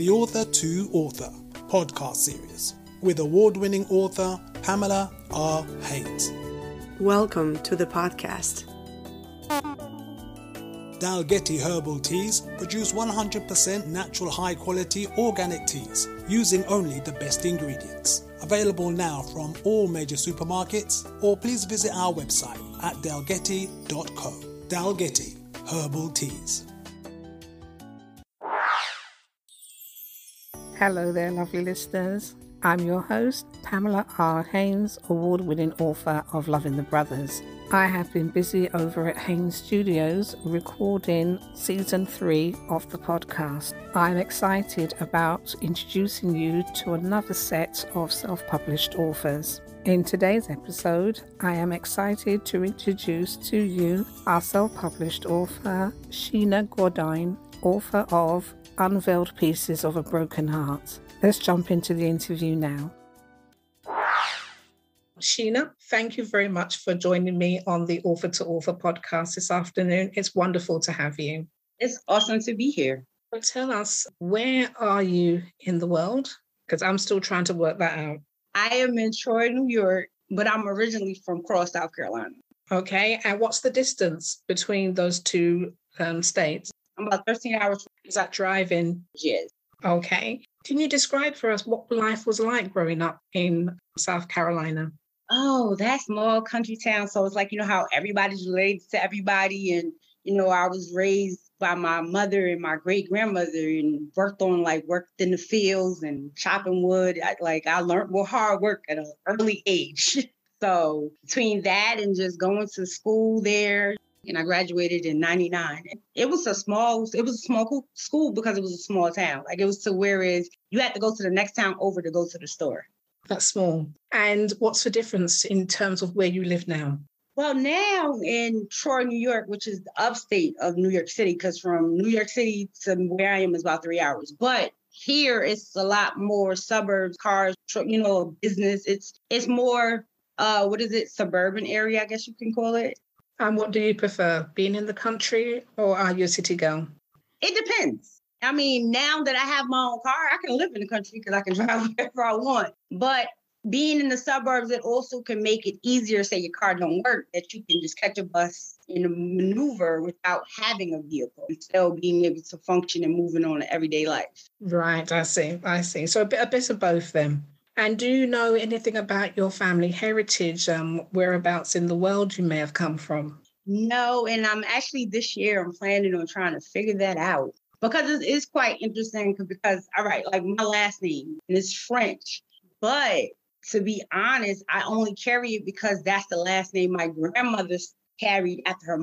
the Author to Author podcast series with award winning author Pamela R. Haynes. Welcome to the podcast. Dalgety Herbal Teas produce 100% natural high quality organic teas using only the best ingredients. Available now from all major supermarkets or please visit our website at dalgety.co. Dalgety Herbal Teas. Hello there, lovely listeners. I'm your host, Pamela R. Haynes, award winning author of Loving the Brothers. I have been busy over at Haynes Studios recording season three of the podcast. I'm excited about introducing you to another set of self published authors. In today's episode, I am excited to introduce to you our self published author, Shana Gourdine, author of Unveiled Pieces of a Broken Heart. Let's jump into the interview now. Shana, thank you very much for joining me on the Author to Author podcast this afternoon. It's wonderful to have you. It's awesome to be here. But tell us, where are you in the world? Because I'm still trying to work that out. I am in Troy, New York, but I'm originally from Cross, South Carolina. Okay. And what's the distance between those two um, states? I'm about 13 hours. Is that driving? Yes. Okay. Can you describe for us what life was like growing up in South Carolina? Oh, that small country town. So it's like, you know, how everybody's related to everybody. And, you know, I was raised by my mother and my great grandmother and worked on like worked in the fields and chopping wood. I, like I learned more hard work at an early age. so between that and just going to school there, and I graduated in 99. It was a small, it was a small school because it was a small town. Like it was to whereas you had to go to the next town over to go to the store. That's small. And what's the difference in terms of where you live now? Well, now in Troy, New York, which is the upstate of New York City, because from New York City to where I am is about three hours. But here it's a lot more suburbs, cars, you know, business. It's it's more uh what is it, suburban area, I guess you can call it. And what do you prefer, being in the country or are you a city girl? It depends. I mean, now that I have my own car, I can live in the country because I can drive wherever I want. But being in the suburbs, it also can make it easier. Say your car don't work, that you can just catch a bus and maneuver without having a vehicle, and still being able to function and moving on in everyday life. Right, I see, I see. So a bit, a bit of both then. And do you know anything about your family heritage, um, whereabouts in the world you may have come from? No, and I'm actually this year I'm planning on trying to figure that out because it is quite interesting because all right, like my last name is French, but to be honest, I only carry it because that's the last name my grandmother carried after her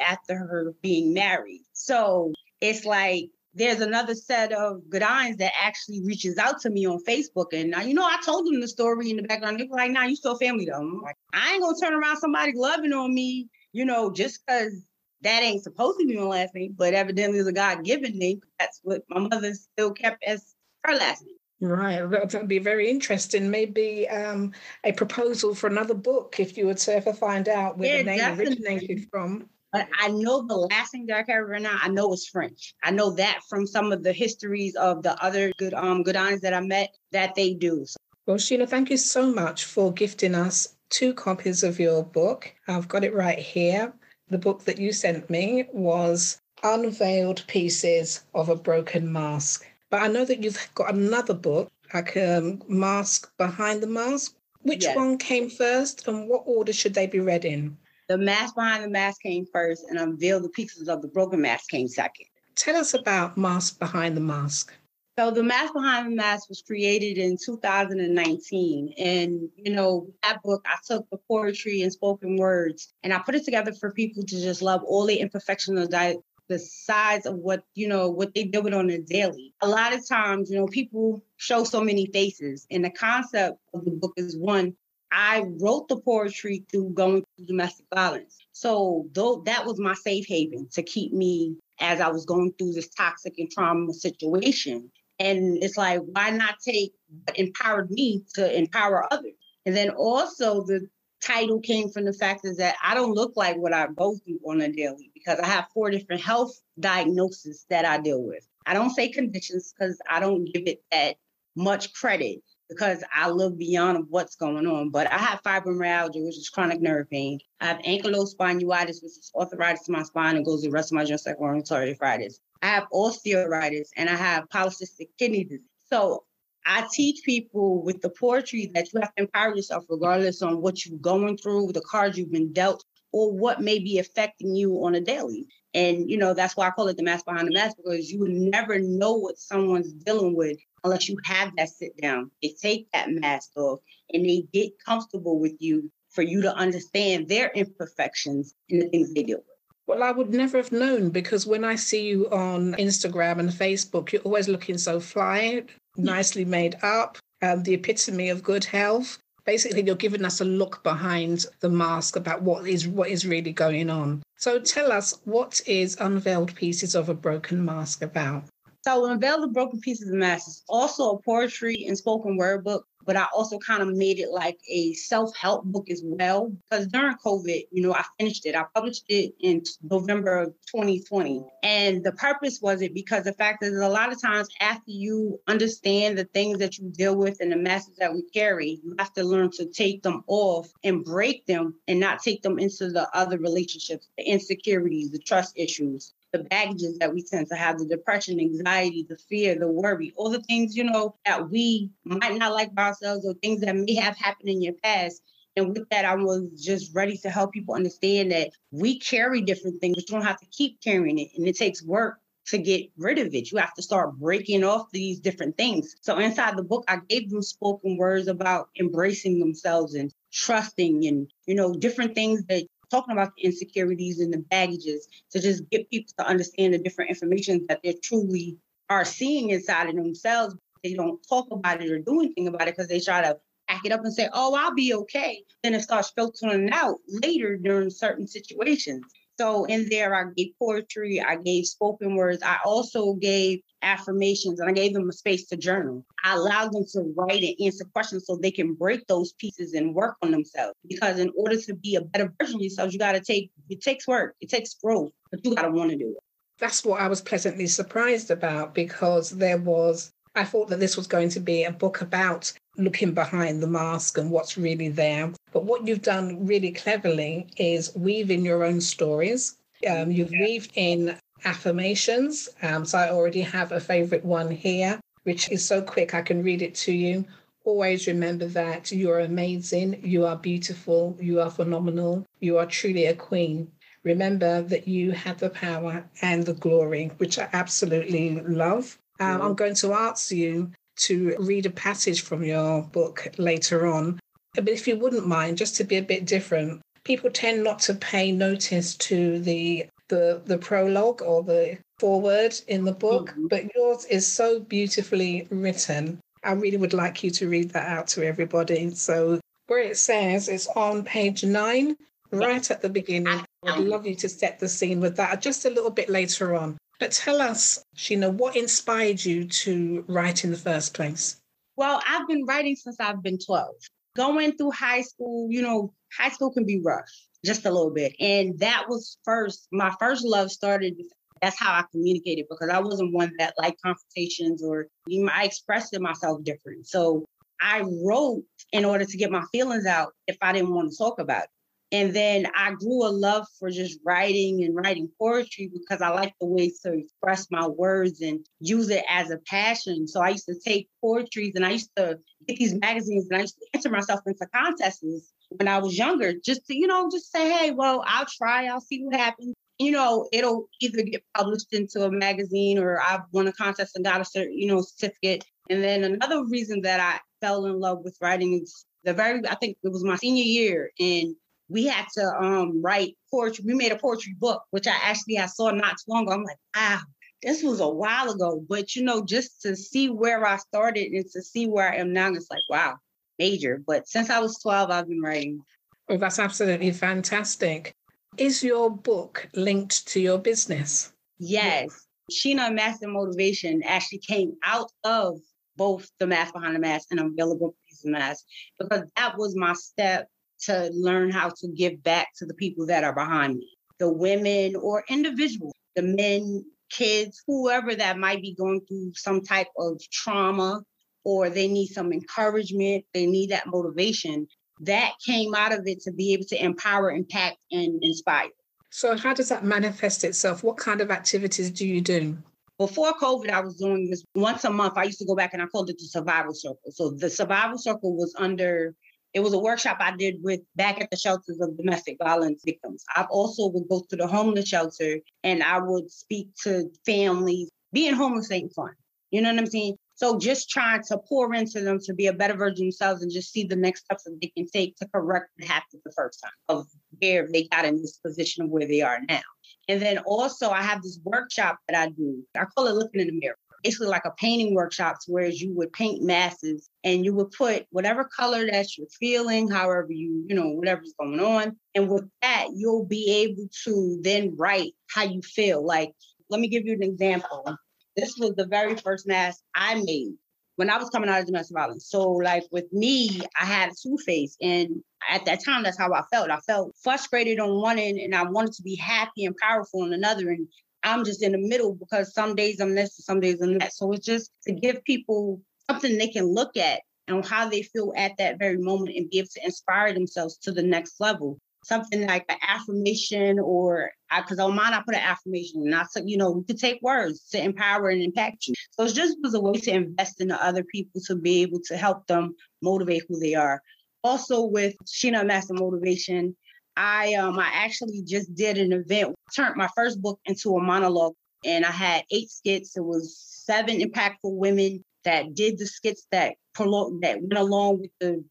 after her being married. So it's like there's another set of good Gourdines that actually reaches out to me on Facebook. And now, you know, I told them the story in the background. They were like, nah, you still family though. I'm like, I ain't gonna turn around somebody loving on me, you know, just because that ain't supposed to be my last name, but evidently it's a God given name. That's what my mother still kept as her last name. Right, that would be very interesting. Maybe um, a proposal for another book if you would to ever find out where yeah, the name definitely. originated from. But I know the last thing that I carry right now, I know is French. I know that from some of the histories of the other good um Gourdines that I met that they do. Well, Shana, thank you so much for gifting us two copies of your book. I've got it right here. The book that you sent me was Unveiled Pieces of a Broken Mask. But I know that you've got another book, like um, Mask Behind the Mask. Which yes. one came first and what order should they be read in? The mask behind the mask came first, and unveil the pieces of the broken mask came second. Tell us about Mask Behind the Mask. So the mask behind the mask was created in 2019. And, you know, that book, I took the poetry and spoken words and I put it together for people to just love all the imperfections of the size of what, you know, what they deal with on a daily. A lot of times, you know, people show so many faces. And the concept of the book is one, I wrote the poetry through going through domestic violence. So though that was my safe haven to keep me as I was going through this toxic and trauma situation. And it's like, why not take what empowered me to empower others? And then also the title came from the fact is that I don't look like what I go through on a daily because I have four different health diagnoses that I deal with. I don't say conditions because I don't give it that much credit because I look beyond what's going on. But I have fibromyalgia, which is chronic nerve pain. I have ankylosing spondylitis, which is arthritis in my spine and goes to the rest of my joints like rheumatoid arthritis. I have osteoarthritis and I have polycystic kidney disease. So I teach people with the poetry that you have to empower yourself regardless on what you're going through, the cards you've been dealt, or what may be affecting you on a daily. And you know, that's why I call it the mask behind the mask, because you would never know what someone's dealing with unless you have that sit down. They take that mask off and they get comfortable with you for you to understand their imperfections and the things they deal with. Well, I would never have known because when I see you on Instagram and Facebook, you're always looking so fly, nicely made up, um, the epitome of good health. Basically, you're giving us a look behind the mask about what is what is really going on. So tell us, what is Unveiled Pieces of a Broken Mask about? So Unveiled the Broken Pieces of Mask is also a poetry and spoken word book but I also kind of made it like a self help book as well. Because during COVID, you know, I finished it. I published it in November of 2020. And the purpose was it because the fact is, a lot of times after you understand the things that you deal with and the message that we carry, you have to learn to take them off and break them and not take them into the other relationships, the insecurities, the trust issues the baggages that we tend to have the depression, anxiety, the fear, the worry, all the things, you know, that we might not like about ourselves or things that may have happened in your past. And with that, I was just ready to help people understand that we carry different things, but you don't have to keep carrying it. And it takes work to get rid of it. You have to start breaking off these different things. So inside the book, I gave them spoken words about embracing themselves and trusting and, you know, different things that talking about the insecurities and the baggages to just get people to understand the different information that they truly are seeing inside of themselves. They don't talk about it or do anything about it because they try to pack it up and say, oh, I'll be okay. Then it starts filtering out later during certain situations. So in there, I gave poetry, I gave spoken words, I also gave affirmations, and I gave them a space to journal. I allowed them to write and answer questions so they can break those pieces and work on themselves. Because in order to be a better version of yourself, you got to take it takes work, it takes growth, but you got to want to do it. That's what I was pleasantly surprised about because there was I thought that this was going to be a book about looking behind the mask and what's really there. But what you've done really cleverly is weave in your own stories. Um, you've yeah. weaved in affirmations. Um, so I already have a favorite one here, which is so quick I can read it to you. Always remember that you are amazing, you are beautiful, you are phenomenal, you are truly a queen. Remember that you have the power and the glory, which I absolutely love. Um, I'm going to ask you to read a passage from your book later on. But if you wouldn't mind, just to be a bit different, people tend not to pay notice to the the, the prologue or the foreword in the book, mm-hmm. but yours is so beautifully written. I really would like you to read that out to everybody. So, where it says it's on page nine, right at the beginning. I'd love you to set the scene with that just a little bit later on. But tell us, Shana, what inspired you to write in the first place? Well, I've been writing since I've been 12. Going through high school, you know, high school can be rough just a little bit. And that was first, my first love started. That's how I communicated because I wasn't one that liked confrontations or I expressed myself different. So I wrote in order to get my feelings out if I didn't want to talk about it. And then I grew a love for just writing and writing poetry because I like the way to express my words and use it as a passion. So I used to take poetries and I used to get these magazines and I used to enter myself into contests when I was younger, just to, you know, just say, hey, well, I'll try, I'll see what happens. You know, it'll either get published into a magazine or I've won a contest and got a certain, you know, certificate. And then another reason that I fell in love with writing is the very, I think it was my senior year and we had to um, write poetry. We made a poetry book, which I actually I saw not too long ago. I'm like, wow, this was a while ago. But you know, just to see where I started and to see where I am now, it's like, wow, major. But since I was 12, I've been writing. Well, that's absolutely fantastic. Is your book linked to your business? Yes. Shana Master Motivation actually came out of both the mask behind the mask and available piece of mask because that was my step to learn how to give back to the people that are behind me, the women or individuals, the men, kids, whoever that might be going through some type of trauma or they need some encouragement, they need that motivation. That came out of it to be able to empower, impact, and inspire. So, how does that manifest itself? What kind of activities do you do? Before COVID, I was doing this once a month. I used to go back and I called it the survival circle. So, the survival circle was under it was a workshop I did with back at the shelters of domestic violence victims. I also would go to the homeless shelter and I would speak to families. Being homeless ain't fun. You know what I'm saying? So just trying to pour into them to be a better version of themselves and just see the next steps that they can take to correct what happened the first time of where they got in this position of where they are now. And then also I have this workshop that I do. I call it looking in the mirror. Basically like a painting workshop whereas you would paint masses and you would put whatever color that you're feeling, however you, you know, whatever's going on. And with that, you'll be able to then write how you feel. Like, let me give you an example. This was the very first mask I made when I was coming out of domestic violence. So, like with me, I had a two face, and at that time, that's how I felt. I felt frustrated on one end, and I wanted to be happy and powerful on another. And I'm just in the middle because some days I'm this, and some days I'm that. So it's just to give people something they can look at and how they feel at that very moment and be able to inspire themselves to the next level something like an affirmation or because on mine I put an affirmation and I said, you know, we could take words to empower and impact you. So it just was a way to invest in the other people to be able to help them motivate who they are. Also with Shana Master Motivation, I um I actually just did an event, turned my first book into a monologue, and I had eight skits. It was seven impactful women that did the skits that prolong that went along with the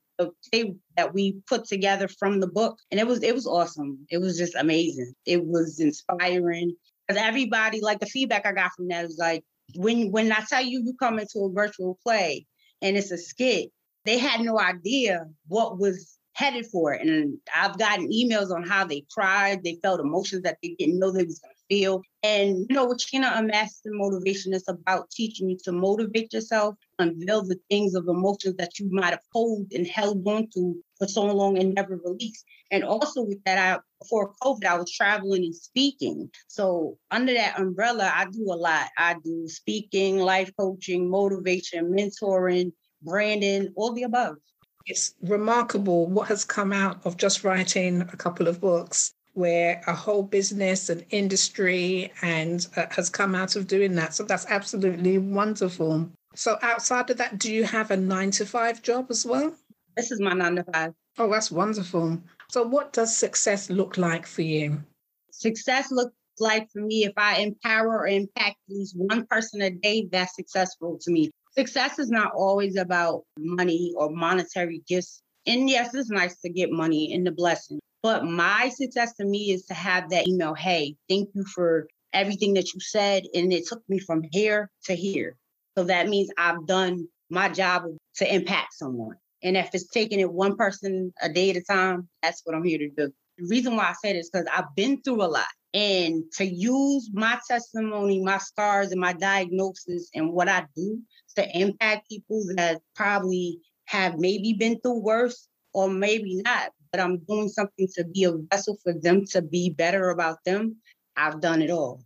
tape that we put together from the book. And it was it was awesome. It was just amazing. It was inspiring. Because everybody, like the feedback I got from that was like, when when I tell you you come into a virtual play and it's a skit, they had no idea what was headed for it. And I've gotten emails on how they cried, they felt emotions that they didn't know they was gonna feel. And you know, with Shana Unmasked Motivation, it's about teaching you to motivate yourself, unveil the things of emotions that you might have hold and held on to for so long and never released. And also with that, I before COVID, I was traveling and speaking. So under that umbrella, I do a lot. I do speaking, life coaching, motivation, mentoring, branding, all the above. It's remarkable what has come out of just writing a couple of books where a whole business and industry and uh, has come out of doing that. So that's absolutely wonderful. So outside of that, do you have a nine to five job as well? This is my nine to five. Oh, that's wonderful. So what does success look like for you? Success looks like for me if I empower or impact at least one person a day, that's successful to me. Success is not always about money or monetary gifts. And yes, it's nice to get money and the blessing. But my success to me is to have that email, hey, thank you for everything that you said. And it took me from here to here. So that means I've done my job to impact someone. And if it's taking it one person a day at a time, that's what I'm here to do. The reason why I say this because I've been through a lot. And to use my testimony, my scars, and my diagnosis and what I do to impact people that probably have maybe been through worse or maybe not, but I'm doing something to be a vessel for them to be better about them, I've done it all.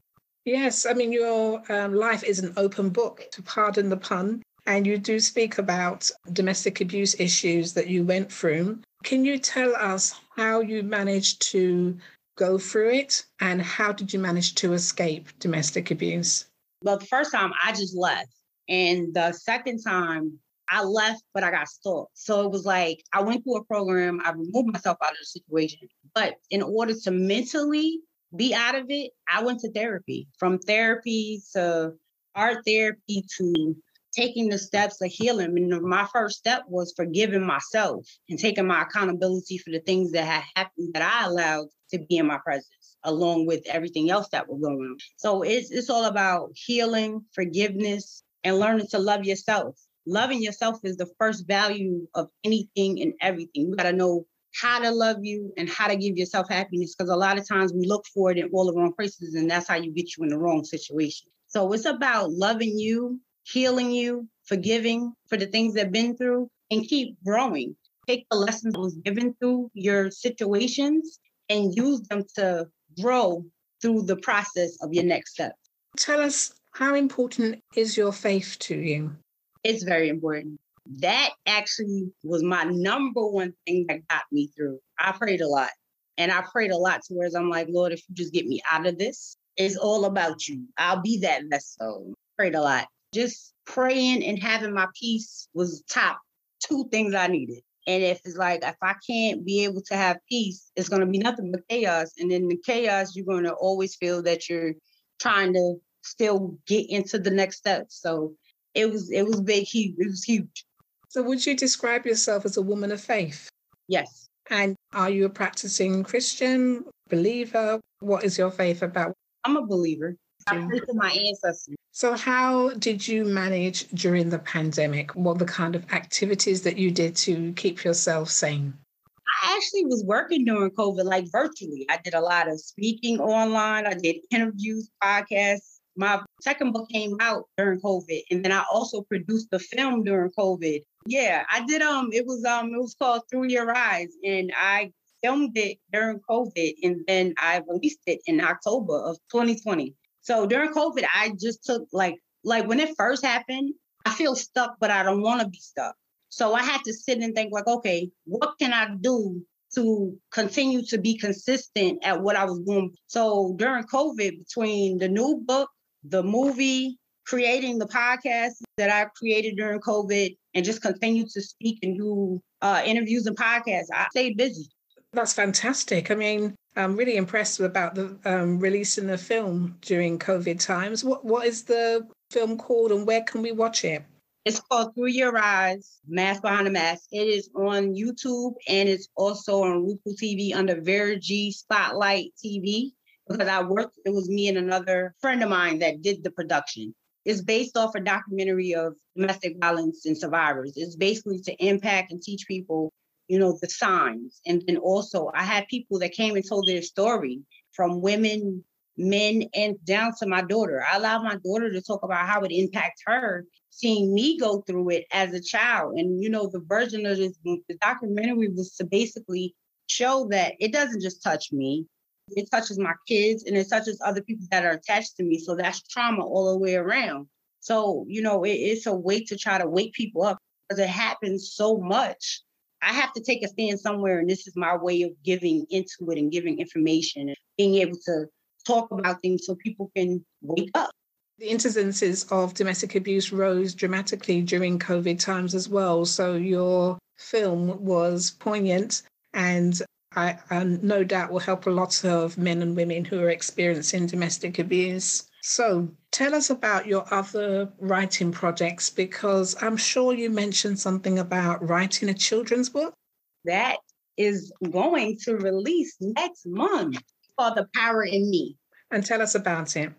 Yes, I mean, your um, life is an open book, to pardon the pun. And you do speak about domestic abuse issues that you went through. Can you tell us how you managed to go through it and how did you manage to escape domestic abuse? Well, the first time I just left. And the second time I left, but I got stalked. So it was like I went through a program, I removed myself out of the situation. But in order to mentally be out of it, I went to therapy. From therapy to art therapy to taking the steps of healing. And my first step was forgiving myself and taking my accountability for the things that had happened that I allowed to be in my presence, along with everything else that was going on. So it's it's all about healing, forgiveness, and learning to love yourself. Loving yourself is the first value of anything and everything. You got to know how to love you and how to give yourself happiness because a lot of times we look for it in all the wrong places and that's how you get you in the wrong situation. So it's about loving you, healing you, forgiving for the things that have been through and keep growing. take the lessons that was given through your situations and use them to grow through the process of your next step. Tell us how important is your faith to you? It's very important. That actually was my number one thing that got me through. I prayed a lot. And I prayed a lot to where I'm like, Lord, if you just get me out of this, it's all about you. I'll be that vessel. Prayed a lot. Just praying and having my peace was top two things I needed. And if it's like, if I can't be able to have peace, it's going to be nothing but chaos. And in the chaos, you're going to always feel that you're trying to still get into the next step. So it was, it was big, huge. It was huge. So would you describe yourself as a woman of faith? Yes. And are you a practicing Christian, believer? What is your faith about? I'm a believer. I pray to my ancestors. So, how did you manage during the pandemic? What the kind of activities that you did to keep yourself sane? I actually was working during COVID, like virtually. I did a lot of speaking online. I did interviews, podcasts. My second book came out during COVID, and then I also produced the film during COVID. Yeah, I did. Um, it was um, it was called Through Your Eyes, and I filmed it during COVID, and then I released it in October of 2020. So during COVID, I just took like like when it first happened, I feel stuck, but I don't want to be stuck. So I had to sit and think like, okay, what can I do to continue to be consistent at what I was doing? So during COVID, between the new book, the movie, creating the podcast that I created during COVID, and just continue to speak and do uh, interviews and podcasts, I stayed busy. That's fantastic. I mean, I'm really impressed about the um, releasing the film during COVID times. What what is the film called, and where can we watch it? It's called Through Your Eyes, Mask Behind the Mask. It is on YouTube and it's also on Roku TV under Verity Spotlight TV because I worked, it was me and another friend of mine that did the production. It's based off a documentary of domestic violence and survivors. It's basically to impact and teach people you know, the signs. And then also, I had people that came and told their story from women, men, and down to my daughter. I allowed my daughter to talk about how it impacts her, seeing me go through it as a child. And, you know, the version of this, the documentary was to basically show that it doesn't just touch me. It touches my kids and it touches other people that are attached to me. So that's trauma all the way around. So, you know, it, it's a way to try to wake people up because it happens so much I have to take a stand somewhere, and this is my way of giving into it and giving information and being able to talk about things so people can wake up. The incidences of domestic abuse rose dramatically during COVID times as well. So your film was poignant and I, I no doubt will help a lot of men and women who are experiencing domestic abuse. So tell us about your other writing projects because I'm sure you mentioned something about writing a children's book. That is going to release next month called The Power in Me. And tell us about it.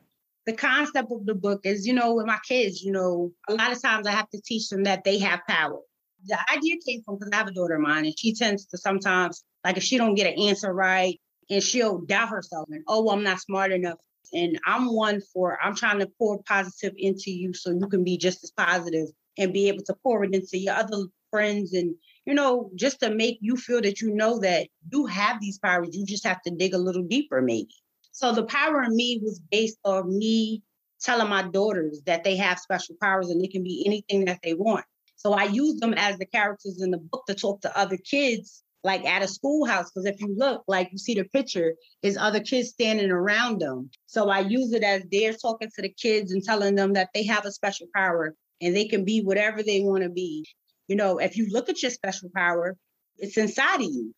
The concept of the book is, you know, with my kids, you know, a lot of times I have to teach them that they have power. The idea came from because I have a daughter of mine and she tends to sometimes, like if she don't get an answer right, and she'll doubt herself and, oh, well, I'm not smart enough. And I'm one for, I'm trying to pour positive into you so you can be just as positive and be able to pour it into your other friends and, you know, just to make you feel that you know that you have these powers. You just have to dig a little deeper, maybe. So the power in me was based on me telling my daughters that they have special powers and they can be anything that they want. So I use them as the characters in the book to talk to other kids like at a schoolhouse. Because if you look, like you see the picture, is other kids standing around them. So I use it as they're talking to the kids and telling them that they have a special power and they can be whatever they want to be. You know, if you look at your special power, it's inside of you.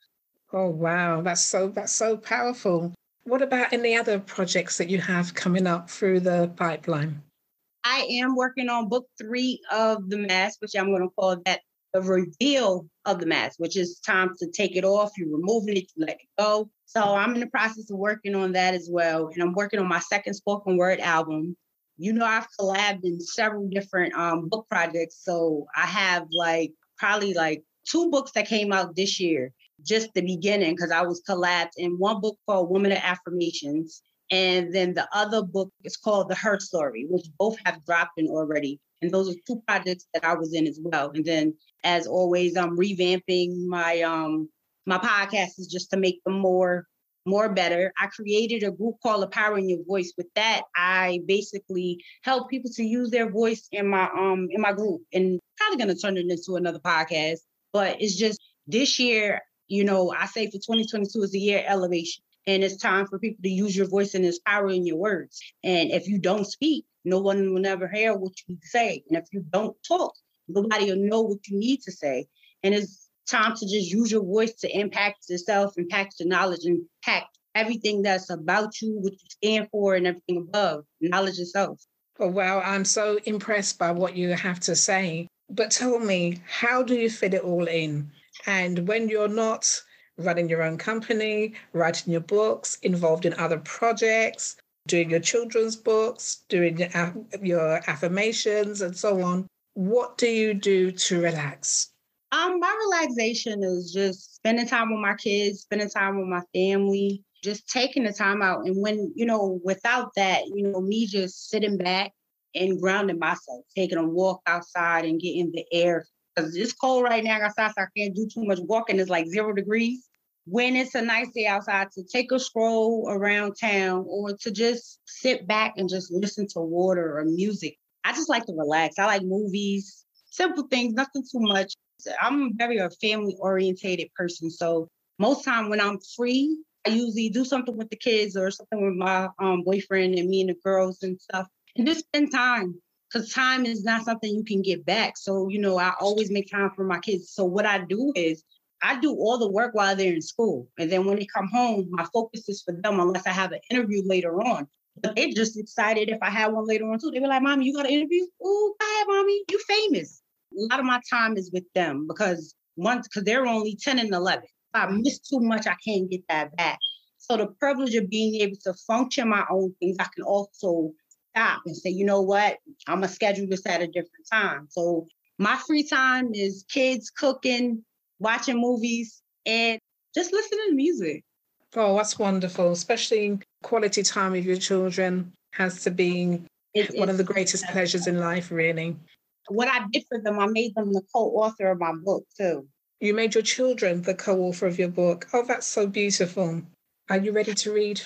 Oh wow, that's so that's so powerful. What about any other projects that you have coming up through the pipeline? I am working on book three of the mask, which I'm going to call that the reveal of the mask, which is time to take it off. You're removing it, you let it go. So I'm in the process of working on that as well. And I'm working on my second spoken word album. You know, I've collabed in several different um, book projects. So I have like probably like two books that came out this year, just the beginning, because I was collabed in one book called Woman of Affirmations. And then the other book is called The Her Story, which both have dropped in already. And those are two projects that I was in as well. And then as always, I'm revamping my um my podcast is just to make them more more better. I created a group called Empowering Your Voice. With that, I basically help people to use their voice in my um in my group and probably gonna turn it into another podcast. But it's just this year, you know, I say for 2022 is the year elevation. And it's time for people to use your voice and its power in your words. And if you don't speak, no one will never hear what you say. And if you don't talk, nobody will know what you need to say. And it's time to just use your voice to impact yourself, impact your knowledge, impact everything that's about you, what you stand for, and everything above. Knowledge yourself. Oh, wow. I'm so impressed by what you have to say. But tell me, how do you fit it all in? And when you're not running your own company, writing your books, involved in other projects, doing your children's books, doing your affirmations, and so on. What do you do to relax? Um, my relaxation is just spending time with my kids, spending time with my family, just taking the time out. And when, you know, without that, you know, me just sitting back and grounding myself, taking a walk outside and getting the air. Because it's cold right now outside, so I can't do too much walking. It's like zero degrees when it's a nice day outside to take a stroll around town or to just sit back and just listen to water or music. I just like to relax. I like movies, simple things, nothing too much. I'm very a family orientated person. So most time when I'm free, I usually do something with the kids or something with my um, boyfriend and me and the girls and stuff and just spend time because time is not something you can get back. So, you know, I always make time for my kids. So what I do is I do all the work while they're in school. And then when they come home, my focus is for them unless I have an interview later on. But they're just excited if I have one later on too. They were like, Mommy, you got an interview? Oh, go ahead, Mommy. You famous. A lot of my time is with them because once because they're only 10 and 11. If I miss too much, I can't get that back. So the privilege of being able to function my own things, I can also stop and say, you know what, I'm gonna schedule this at a different time. So my free time is kids cooking, watching movies, and just listening to music. Oh, that's wonderful. Especially quality time with your children has to be it, one of the greatest pleasures in life, really. What I did for them, I made them the co-author of my book too. You made your children the co-author of your book. Oh, that's so beautiful. Are you ready to read?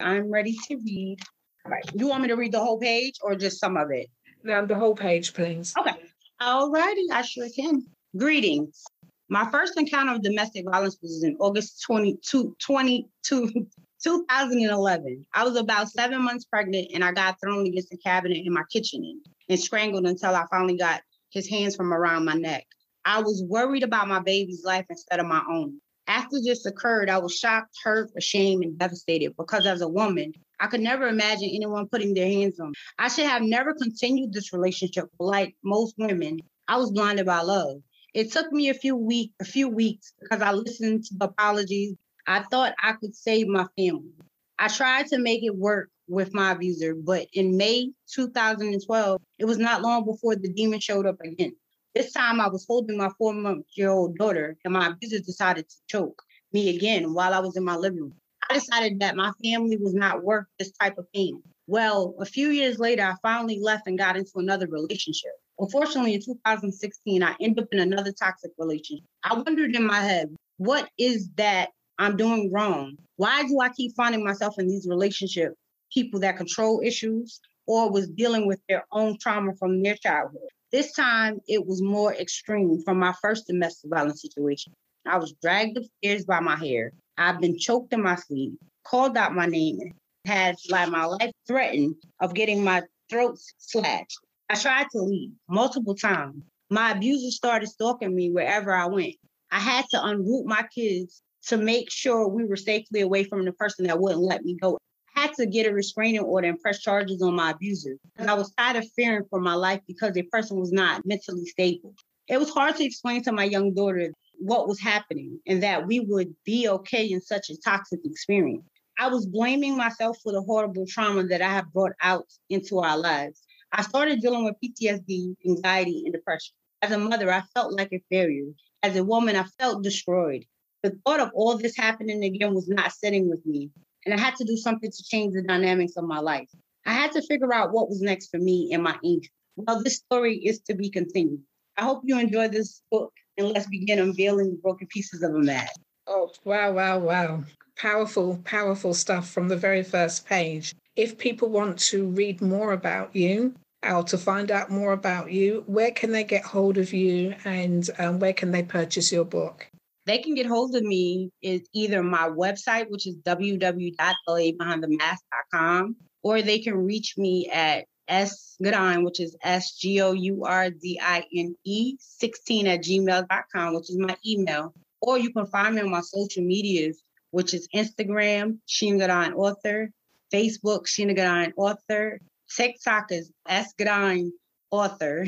I'm ready to read. All right. You want me to read the whole page or just some of it? No, the whole page, please. Okay. All righty, I sure can. Greetings. My first encounter of domestic violence was in August 22, 22 2011. I was about seven months pregnant and I got thrown against the cabinet in my kitchen and strangled until I finally got his hands from around my neck. I was worried about my baby's life instead of my own. After this occurred, I was shocked, hurt, ashamed, and devastated because as a woman, I could never imagine anyone putting their hands on me. I should have never continued this relationship. Like most women, I was blinded by love. It took me a few weeks, a few weeks because I listened to apologies. I thought I could save my family. I tried to make it work with my abuser, but in May 2012, it was not long before the demon showed up again. This time I was holding my four month year old daughter, and my abuser decided to choke me again while I was in my living room. I decided that my family was not worth this type of pain. Well, a few years later, I finally left and got into another relationship. Unfortunately, in 2016, I ended up in another toxic relationship. I wondered in my head, what is that I'm doing wrong? Why do I keep finding myself in these relationships? People that control issues or was dealing with their own trauma from their childhood. This time, it was more extreme from my first domestic violence situation. I was dragged upstairs by my hair. I've been choked in my sleep, called out my name, had like my life threatened of getting my throat slashed. I tried to leave multiple times. My abuser started stalking me wherever I went. I had to unroot my kids to make sure we were safely away from the person that wouldn't let me go. I had to get a restraining order and press charges on my abuser because I was tired of fearing for my life because a person was not mentally stable. It was hard to explain to my young daughter what was happening and that we would be okay in such a toxic experience. I was blaming myself for the horrible trauma that I have brought out into our lives. I started dealing with PTSD, anxiety, and depression. As a mother, I felt like a failure. As a woman, I felt destroyed. The thought of all this happening again was not sitting with me. and I had to do something to change the dynamics of my life. I had to figure out what was next for me and my angel. Well, this story is to be continued. I hope you enjoy this book and let's begin unveiling the broken pieces of a man. Oh, wow, wow, wow. Powerful, powerful stuff from the very first page. If people want to read more about you, or to find out more about you, where can they get hold of you and um, where can they purchase your book? They can get hold of me is either my website, which is www.labehindthemask.com, or they can reach me at S Gourdine, which is S G O U R D I N E 16 at gmail.com, which is my email. Or you can find me on my social medias, which is Instagram, Shana Gourdine Author, Facebook, Shana Gourdine Author, TikTok is S Gourdine Author.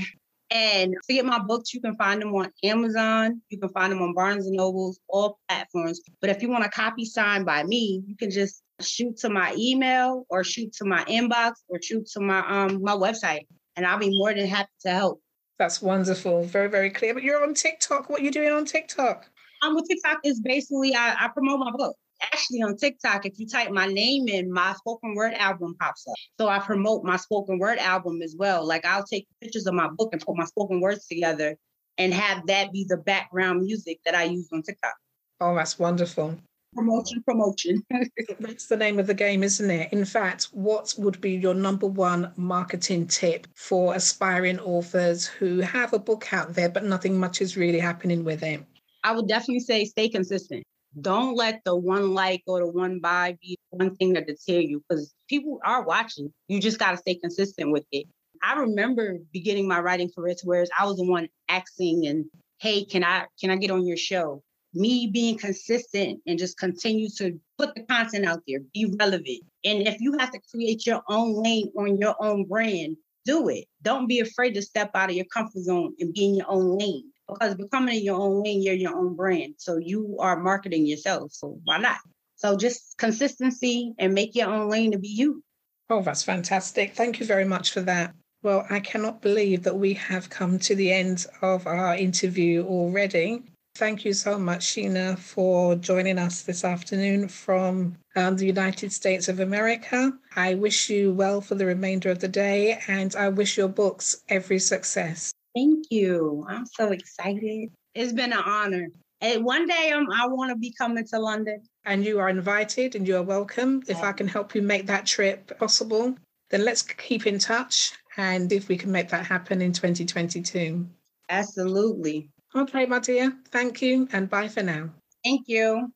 And to get my books, you can find them on Amazon. You can find them on Barnes and Nobles, all platforms. But if you want a copy signed by me, you can just shoot to my email or shoot to my inbox or shoot to my um my website. And I'll be more than happy to help. That's wonderful. Very, very clear. But you're on TikTok. What are you doing on TikTok? I'm um, with TikTok is basically I, I promote my book actually on TikTok, if you type my name in, my spoken word album pops up. So I promote my spoken word album as well. Like I'll take pictures of my book and put my spoken words together and have that be the background music that I use on TikTok. Oh, that's wonderful. Promotion, promotion. that's the name of the game, isn't it? In fact, what would be your number one marketing tip for aspiring authors who have a book out there, but nothing much is really happening with it? I would definitely say stay consistent don't let the one like or the one buy be one thing that deter you because people are watching. You just got to stay consistent with it. I remember beginning my writing career to where I was the one asking and, hey, can I can I get on your show? Me being consistent and just continue to put the content out there, be relevant. And if you have to create your own lane on your own brand, do it. Don't be afraid to step out of your comfort zone and be in your own lane because becoming your own lane, you're your own brand. So you are marketing yourself. So why not? So just consistency and make your own lane to be you. Oh, that's fantastic. Thank you very much for that. Well, I cannot believe that we have come to the end of our interview already. Thank you so much, Shana, for joining us this afternoon from um, the United States of America. I wish you well for the remainder of the day and I wish your books every success. Thank you. I'm so excited. It's been an honor. And one day um, I want to be coming to London. And you are invited and you are welcome. If I can help you make that trip possible, then let's keep in touch and if we can make that happen in 2022. Absolutely. Okay, my dear. Thank you and bye for now. Thank you.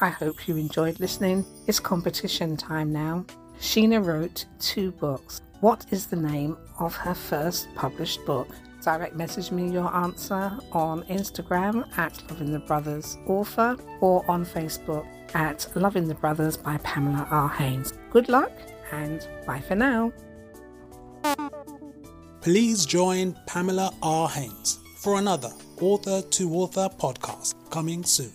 I hope you enjoyed listening. It's competition time now. Shana wrote two books. What is the name of her first published book? Direct message me your answer on Instagram at Loving the Brothers Author or on Facebook at Loving the Brothers by Pamela R. Haynes. Good luck and bye for now. Please join Pamela R. Haynes for another Author to Author podcast coming soon.